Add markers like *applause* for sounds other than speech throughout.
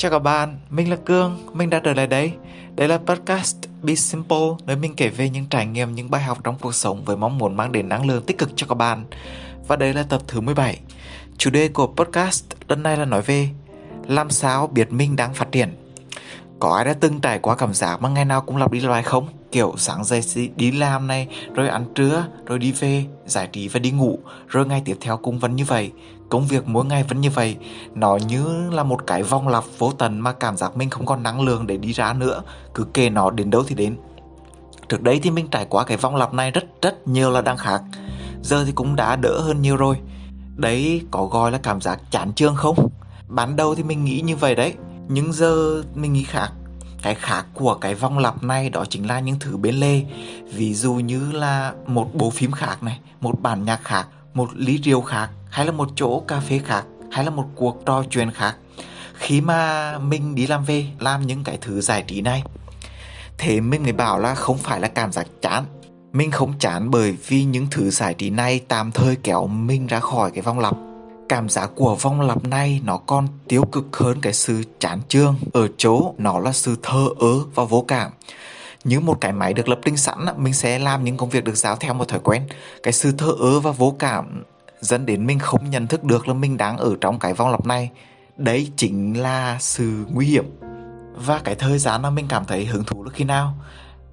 Chào các bạn, mình là Cương, mình đã trở lại đây. Đây là podcast Be Simple, nơi mình kể về những trải nghiệm, những bài học trong cuộc sống với mong muốn mang đến năng lượng tích cực cho các bạn. Và đây là tập thứ 17. Chủ đề của podcast lần này là nói về làm sao biết mình đang phát triển. Có ai đã từng trải qua cảm giác mà ngày nào cũng lặp đi lặp lại không? Kiểu sáng dậy đi làm này, rồi ăn trưa, rồi đi về, giải trí và đi ngủ, rồi ngày tiếp theo cũng vẫn như vậy. Công việc mỗi ngày vẫn như vậy, nó như là một cái vòng lặp vô tận mà cảm giác mình không còn năng lượng để đi ra nữa, cứ kề nó đến đâu thì đến. Trước đây thì mình trải qua cái vòng lặp này rất rất nhiều là đang khác, giờ thì cũng đã đỡ hơn nhiều rồi. Đấy có gọi là cảm giác chán chương không? Ban đầu thì mình nghĩ như vậy đấy, nhưng giờ mình nghĩ khác cái khác của cái vòng lặp này đó chính là những thứ bên lề ví dụ như là một bộ phim khác này một bản nhạc khác một ly rượu khác, hay là một chỗ cà phê khác, hay là một cuộc trò chuyện khác. Khi mà mình đi làm về, làm những cái thứ giải trí này, thế mình mới bảo là không phải là cảm giác chán. Mình không chán bởi vì những thứ giải trí này tạm thời kéo mình ra khỏi cái vòng lặp. Cảm giác của vòng lặp này nó còn tiêu cực hơn cái sự chán chương ở chỗ nó là sự thơ ớ và vô cảm như một cái máy được lập trình sẵn mình sẽ làm những công việc được giao theo một thói quen. Cái sự thơ ớ và vô cảm dẫn đến mình không nhận thức được là mình đang ở trong cái vòng lặp này. Đấy chính là sự nguy hiểm và cái thời gian mà mình cảm thấy hứng thú là khi nào?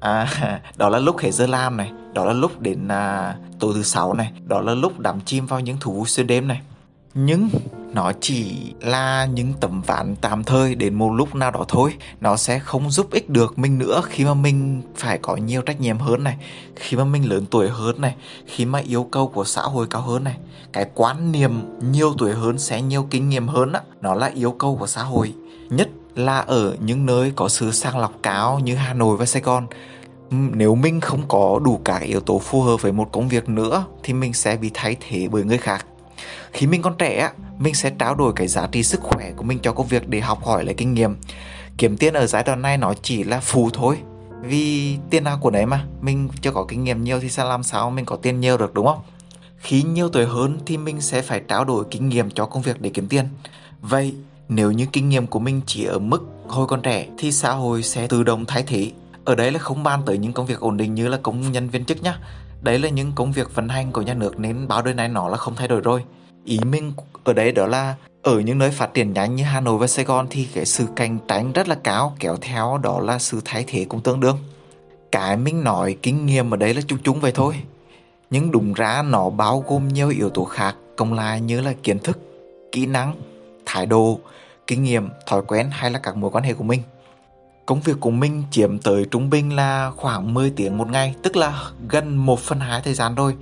À, *laughs* đó là lúc hết giờ làm này đó là lúc đến à, tối thứ sáu này đó là lúc đắm chim vào những thú vui xuyên đêm này. Nhưng nó chỉ là những tấm ván tạm thời đến một lúc nào đó thôi. Nó sẽ không giúp ích được mình nữa khi mà mình phải có nhiều trách nhiệm hơn này, khi mà mình lớn tuổi hơn này, khi mà yêu cầu của xã hội cao hơn này. Cái quan niệm nhiều tuổi hơn sẽ nhiều kinh nghiệm hơn á, nó là yêu cầu của xã hội, nhất là ở những nơi có sự sang lọc cao như Hà Nội và Sài Gòn. Ừ, nếu mình không có đủ cả yếu tố phù hợp với một công việc nữa thì mình sẽ bị thay thế bởi người khác khi mình còn trẻ mình sẽ trao đổi cái giá trị sức khỏe của mình cho công việc để học hỏi lấy kinh nghiệm. Kiếm tiền ở giai đoạn này nó chỉ là phù thôi. Vì tiền nào của đấy mà, mình chưa có kinh nghiệm nhiều thì sao làm sao mình có tiền nhiều được, đúng không? Khi nhiều tuổi hơn thì mình sẽ phải trao đổi kinh nghiệm cho công việc để kiếm tiền. Vậy, nếu như kinh nghiệm của mình chỉ ở mức hồi còn trẻ thì xã hội sẽ tự động thay thế. Ở đấy là không ban tới những công việc ổn định như là công nhân viên chức nhá đấy là những công việc vận hành của nhà nước nên báo đời này nó là không thay đổi rồi. Ý mình ở đấy đó là, ở những nơi phát triển nhanh như Hà Nội và Sài Gòn thì cái sự cạnh tranh rất là cao, kéo theo đó là sự thay thế cũng tương đương. Cái mình nói kinh nghiệm ở đây là chung chung vậy thôi. Nhưng đúng ra nó bao gồm nhiều yếu tố khác cộng lại như là kiến thức, kỹ năng, thái độ, kinh nghiệm, thói quen hay là các mối quan hệ của mình công việc của mình chiếm tới trung bình là khoảng 10 tiếng một ngày, tức là gần 1 phần 2 thời gian rồi.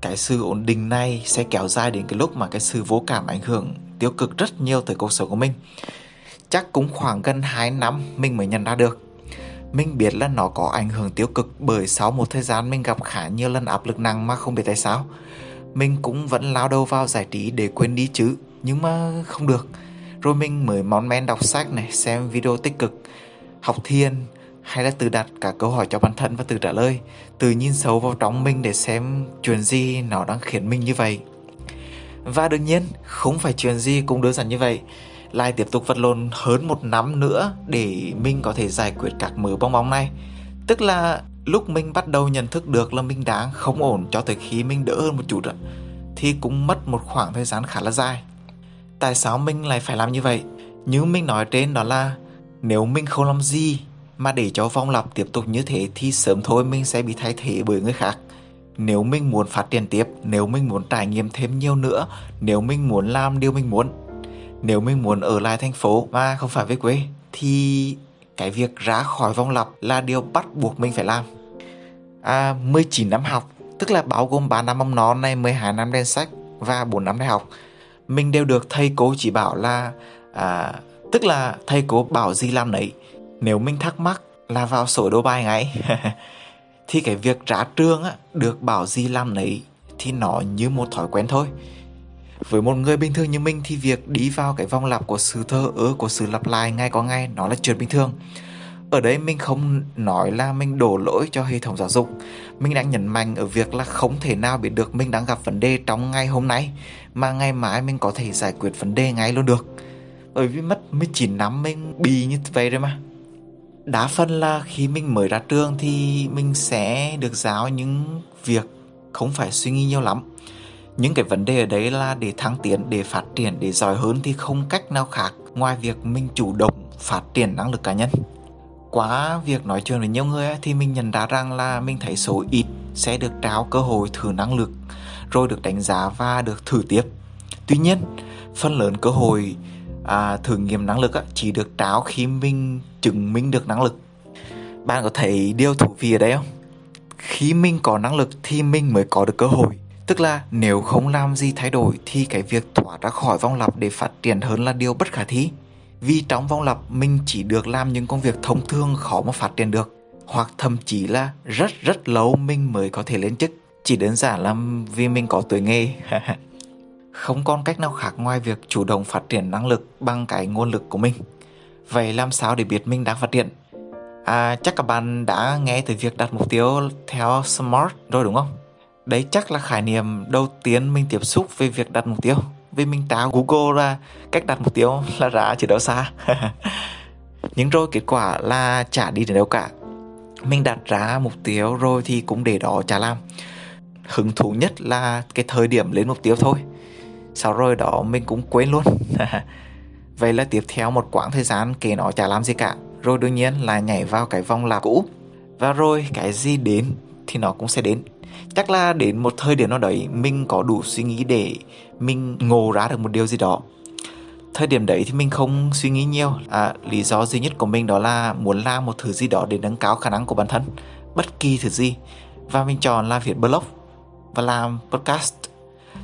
Cái sự ổn định này sẽ kéo dài đến cái lúc mà cái sự vô cảm ảnh hưởng tiêu cực rất nhiều tới cuộc sống của mình. Chắc cũng khoảng gần 2 năm mình mới nhận ra được. Mình biết là nó có ảnh hưởng tiêu cực bởi sau một thời gian mình gặp khá nhiều lần áp lực nặng mà không biết tại sao, mình cũng vẫn lao đầu vào giải trí để quên đi chứ, nhưng mà không được. Rồi mình mới món men đọc sách này, xem video tích cực học thiền, hay là tự đặt cả câu hỏi cho bản thân và tự trả lời, tự nhìn sâu vào trong mình để xem chuyện gì nó đang khiến mình như vậy. Và đương nhiên, không phải chuyện gì cũng đơn giản như vậy. Lại tiếp tục vật lộn hơn một năm nữa để mình có thể giải quyết các mớ bong bóng này. Tức là lúc mình bắt đầu nhận thức được là mình đáng không ổn cho tới khi mình đỡ hơn một chút rồi thì cũng mất một khoảng thời gian khá là dài. Tại sao mình lại phải làm như vậy? Như mình nói trên đó là nếu mình không làm gì mà để cho vòng lặp tiếp tục như thế thì sớm thôi mình sẽ bị thay thế bởi người khác. Nếu mình muốn phát triển tiếp nếu mình muốn trải nghiệm thêm nhiều nữa nếu mình muốn làm điều mình muốn nếu mình muốn ở lại thành phố mà không phải về quê thì cái việc ra khỏi vòng lặp là điều bắt buộc mình phải làm. À, 19 năm học tức là bao gồm 3 năm mầm non này 12 năm đen sách và 4 năm đại học mình đều được thầy cô chỉ bảo là à, tức là thầy cô bảo gì làm nấy. Nếu mình thắc mắc là vào sổ đô bài ngay. *laughs* Thì cái việc ra trương á, được bảo gì làm nấy thì nó như một thói quen thôi. Với một người bình thường như mình thì việc đi vào cái vòng lặp của sự thơ ớ của sự lặp lại ngay có ngay nó là chuyện bình thường. Ở đây mình không nói là mình đổ lỗi cho hệ thống giáo dục. Mình đang nhấn mạnh ở việc là không thể nào biết được mình đang gặp vấn đề trong ngày hôm nay mà ngày mai mình có thể giải quyết vấn đề ngay luôn được bởi vì mất 19 năm mình bị như vậy rồi mà. Đa phần là khi mình mới ra trường thì mình sẽ được giáo những việc không phải suy nghĩ nhiều lắm. Những cái vấn đề ở đấy là để thăng tiến, để phát triển, để giỏi hơn thì không cách nào khác ngoài việc mình chủ động phát triển năng lực cá nhân. Quá việc nói chuyện với nhiều người thì mình nhận ra rằng là mình thấy số ít sẽ được trao cơ hội thử năng lực, rồi được đánh giá và được thử tiếp. Tuy nhiên, phần lớn cơ hội à, thử nghiệm năng lực chỉ được tráo khi mình chứng minh được năng lực. Bạn có thấy điều thú vị ở đây không? Khi mình có năng lực thì mình mới có được cơ hội. Tức là nếu không làm gì thay đổi thì cái việc thoát ra khỏi vòng lặp để phát triển hơn là điều bất khả thi. Vì trong vòng lặp mình chỉ được làm những công việc thông thường khó mà phát triển được. Hoặc thậm chí là rất rất lâu mình mới có thể lên chức. Chỉ đơn giản là vì mình có tuổi nghề. *laughs* không còn cách nào khác ngoài việc chủ động phát triển năng lực bằng cái nguồn lực của mình. Vậy làm sao để biết mình đang phát triển? À, chắc các bạn đã nghe từ việc đặt mục tiêu theo smart rồi đúng không? Đấy chắc là khái niệm đầu tiên mình tiếp xúc về việc đặt mục tiêu. Vì mình tạo google ra cách đặt mục tiêu là ra chỉ đâu xa. *laughs* Nhưng rồi kết quả là chả đi đến đâu cả. Mình đặt ra mục tiêu rồi thì cũng để đó chả làm. Hứng thú nhất là cái thời điểm lên mục tiêu thôi sau rồi đó mình cũng quên luôn. *laughs* Vậy là tiếp theo một quãng thời gian kể nó chả làm gì cả. Rồi đương nhiên là nhảy vào cái vòng lặp cũ. Và rồi cái gì đến thì nó cũng sẽ đến. Chắc là đến một thời điểm nào đấy mình có đủ suy nghĩ để mình ngộ ra được một điều gì đó. Thời điểm đấy thì mình không suy nghĩ nhiều. À, lý do duy nhất của mình đó là muốn làm một thứ gì đó để nâng cao khả năng của bản thân. Bất kỳ thứ gì. Và mình chọn là viết blog và làm podcast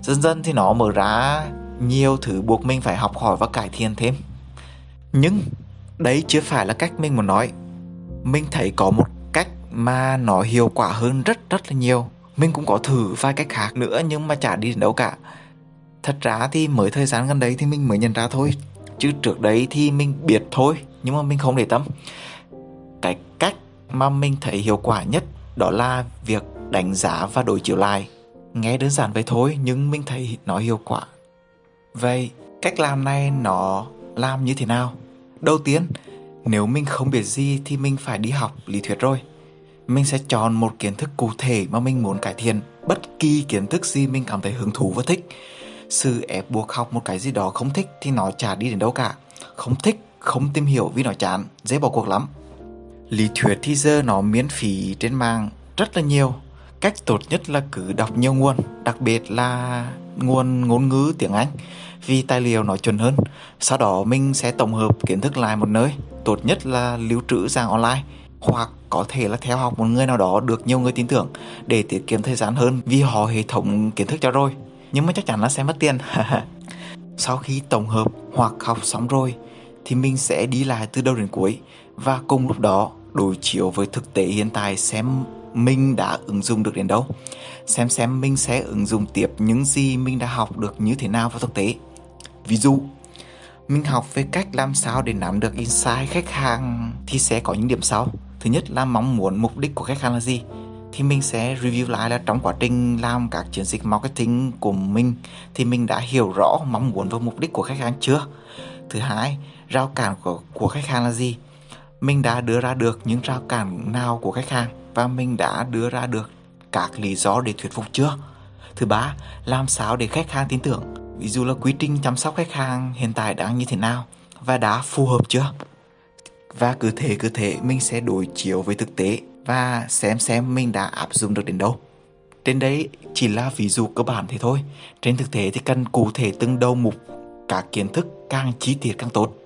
dần dần thì nó mở ra nhiều thứ buộc mình phải học hỏi và cải thiện thêm. Nhưng đấy chưa phải là cách mình muốn nói. Mình thấy có một cách mà nó hiệu quả hơn rất rất là nhiều. Mình cũng có thử vài cách khác nữa nhưng mà chả đi đến đâu cả. Thật ra thì mới thời gian gần đấy thì mình mới nhận ra thôi. Chứ trước đấy thì mình biết thôi, nhưng mà mình không để tâm. Cái cách mà mình thấy hiệu quả nhất đó là việc đánh giá và đối chiếu lại nghe đơn giản vậy thôi, nhưng mình thấy nó hiệu quả. Vậy, cách làm này nó làm như thế nào? Đầu tiên, nếu mình không biết gì thì mình phải đi học lý thuyết rồi. Mình sẽ chọn một kiến thức cụ thể mà mình muốn cải thiện. Bất kỳ kiến thức gì mình cảm thấy hứng thú và thích. Sự ép buộc học một cái gì đó không thích thì nó chả đi đến đâu cả. Không thích, không tìm hiểu vì nó chán, dễ bỏ cuộc lắm. Lý thuyết thì giờ nó miễn phí trên mạng rất là nhiều cách tốt nhất là cứ đọc nhiều nguồn, đặc biệt là nguồn ngôn ngữ tiếng anh, vì tài liệu nó chuẩn hơn. Sau đó mình sẽ tổng hợp kiến thức lại một nơi. Tốt nhất là lưu trữ dạng online, hoặc có thể là theo học một người nào đó được nhiều người tin tưởng để tiết kiệm thời gian hơn vì họ hệ thống kiến thức cho rồi. Nhưng mà chắc chắn là sẽ mất tiền. *laughs* Sau khi tổng hợp hoặc học xong rồi, thì mình sẽ đi lại từ đầu đến cuối, và cùng lúc đó đối chiếu với thực tế hiện tại xem mình đã ứng dụng được đến đâu? Xem xem mình sẽ ứng dụng tiếp những gì mình đã học được như thế nào vào thực tế. Ví dụ mình học về cách làm sao để nắm được insight khách hàng thì sẽ có những điểm sau. Thứ nhất là mong muốn mục đích của khách hàng là gì? Thì mình sẽ review lại là trong quá trình làm các chiến dịch marketing của mình thì mình đã hiểu rõ mong muốn và mục đích của khách hàng chưa? Thứ hai rào cản của, của khách hàng là gì? Mình đã đưa ra được những rào cản nào của khách hàng? Và mình đã đưa ra được các lý do để thuyết phục chưa? Thứ ba, làm sao để khách hàng tin tưởng? Ví dụ là quy trình chăm sóc khách hàng hiện tại đang như thế nào và đã phù hợp chưa? Và cứ thế cứ thế mình sẽ đối chiếu với thực tế và xem xem mình đã áp dụng được đến đâu. Trên đấy chỉ là ví dụ cơ bản thế thôi. Trên thực tế thì cần cụ thể từng đầu mục, các kiến thức càng chi tiết càng tốt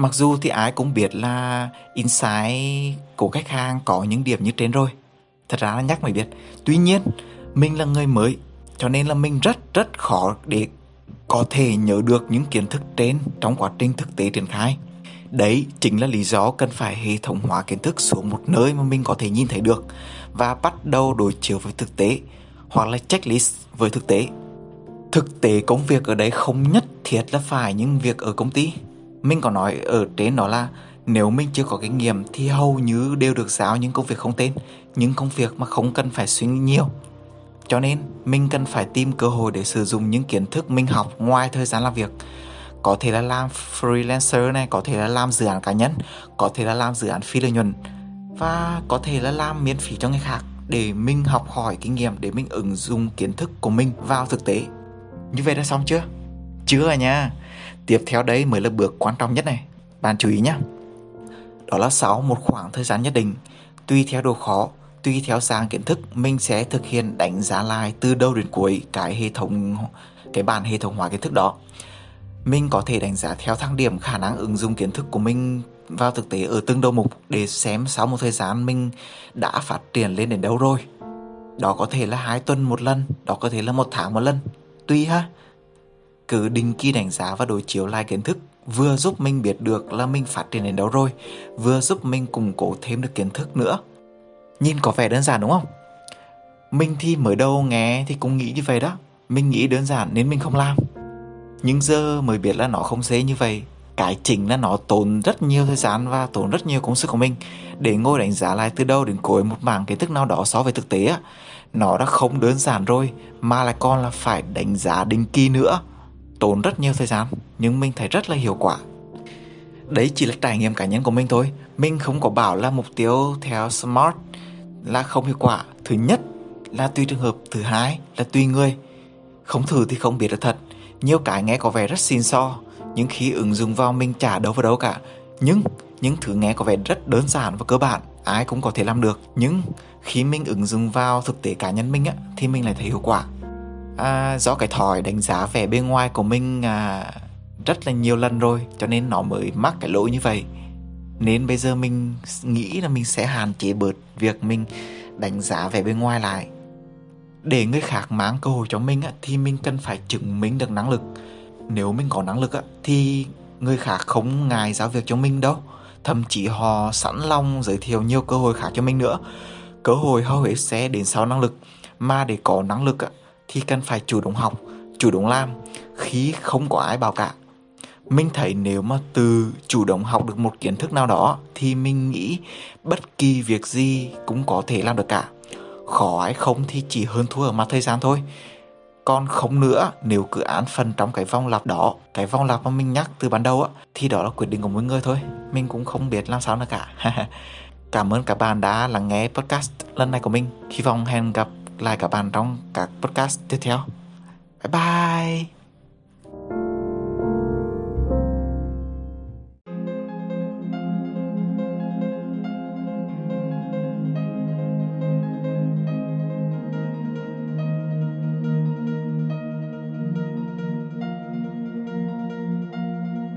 mặc dù thì ai cũng biết là insight của khách hàng có những điểm như trên rồi. Thật ra là nhắc mới biết. Tuy nhiên, mình là người mới, cho nên là mình rất rất khó để có thể nhớ được những kiến thức trên trong quá trình thực tế triển khai. Đấy chính là lý do cần phải hệ thống hóa kiến thức xuống một nơi mà mình có thể nhìn thấy được và bắt đầu đối chiếu với thực tế, hoặc là checklist với thực tế. Thực tế công việc ở đấy không nhất thiết là phải những việc ở công ty mình có nói ở trên đó là nếu mình chưa có kinh nghiệm thì hầu như đều được giao những công việc không tên, những công việc mà không cần phải suy nghĩ nhiều. Cho nên mình cần phải tìm cơ hội để sử dụng những kiến thức mình học ngoài thời gian làm việc. Có thể là làm freelancer này, có thể là làm dự án cá nhân, có thể là làm dự án phi lợi nhuận, và có thể là làm miễn phí cho người khác để mình học hỏi kinh nghiệm, để mình ứng dụng kiến thức của mình vào thực tế. Như vậy đã xong chưa? Chưa rồi nha tiếp theo đấy mới là bước quan trọng nhất này. Bạn chú ý nhé đó là 6. một khoảng thời gian nhất định, tùy theo độ khó, tùy theo dạng kiến thức, mình sẽ thực hiện đánh giá lại từ đầu đến cuối cái hệ thống, cái bản hệ thống hóa kiến thức đó. Mình có thể đánh giá theo thang điểm khả năng ứng dụng kiến thức của mình vào thực tế ở từng đầu mục để xem sau một thời gian mình đã phát triển lên đến đâu rồi. Đó có thể là hai tuần một lần, đó có thể là một tháng một lần, tùy ha cứ định kỳ đánh giá và đối chiếu lại kiến thức, vừa giúp mình biết được là mình phát triển đến đâu rồi, vừa giúp mình củng cố thêm được kiến thức nữa. Nhìn có vẻ đơn giản đúng không? Mình thì mới đầu nghe thì cũng nghĩ như vậy đó. Mình nghĩ đơn giản nên mình không làm. Nhưng giờ mới biết là nó không dễ như vậy. Cái chính là nó tốn rất nhiều thời gian và tốn rất nhiều công sức của mình để ngồi đánh giá lại từ đâu đến cuối một mảng kiến thức nào đó so với thực tế á. Nó đã không đơn giản rồi, mà lại còn là phải đánh giá định kỳ nữa tốn rất nhiều thời gian, nhưng mình thấy rất là hiệu quả. Đấy chỉ là trải nghiệm cá nhân của mình thôi. Mình không có bảo là mục tiêu theo smart là không hiệu quả. Thứ nhất là tùy trường hợp, thứ hai là tùy người. Không thử thì không biết là thật. Nhiều cái nghe có vẻ rất xin so nhưng khi ứng dụng vào mình chả đâu vào đâu cả. Nhưng những thứ nghe có vẻ rất đơn giản và cơ bản, ai cũng có thể làm được. Nhưng khi mình ứng dụng vào thực tế cá nhân mình á, thì mình lại thấy hiệu quả à, do cái thỏi đánh giá vẻ bên ngoài của mình à, rất là nhiều lần rồi cho nên nó mới mắc cái lỗi như vậy. Nên bây giờ mình nghĩ là mình sẽ hạn chế bớt việc mình đánh giá vẻ bên ngoài lại. Để người khác mang cơ hội cho mình á, thì mình cần phải chứng minh được năng lực. Nếu mình có năng lực á, thì người khác không ngại giao việc cho mình đâu. Thậm chí họ sẵn lòng giới thiệu nhiều cơ hội khác cho mình nữa. Cơ hội hầu hết sẽ đến sau năng lực. Mà để có năng lực á, thì cần phải chủ động học, chủ động làm, khi không có ai bảo cả. Mình thấy nếu mà từ chủ động học được một kiến thức nào đó thì mình nghĩ bất kỳ việc gì cũng có thể làm được cả. Khó hay không thì chỉ hơn thua ở mặt thời gian thôi. Còn không nữa, nếu cứ án phần trong cái vòng lặp đó, cái vòng lặp mà mình nhắc từ ban đầu á, thì đó là quyết định của mỗi người thôi. Mình cũng không biết làm sao nữa cả. *laughs* Cảm ơn các bạn đã lắng nghe podcast lần này của mình. Hy vọng hẹn gặp lại các bạn trong các podcast tiếp theo. Bye bye!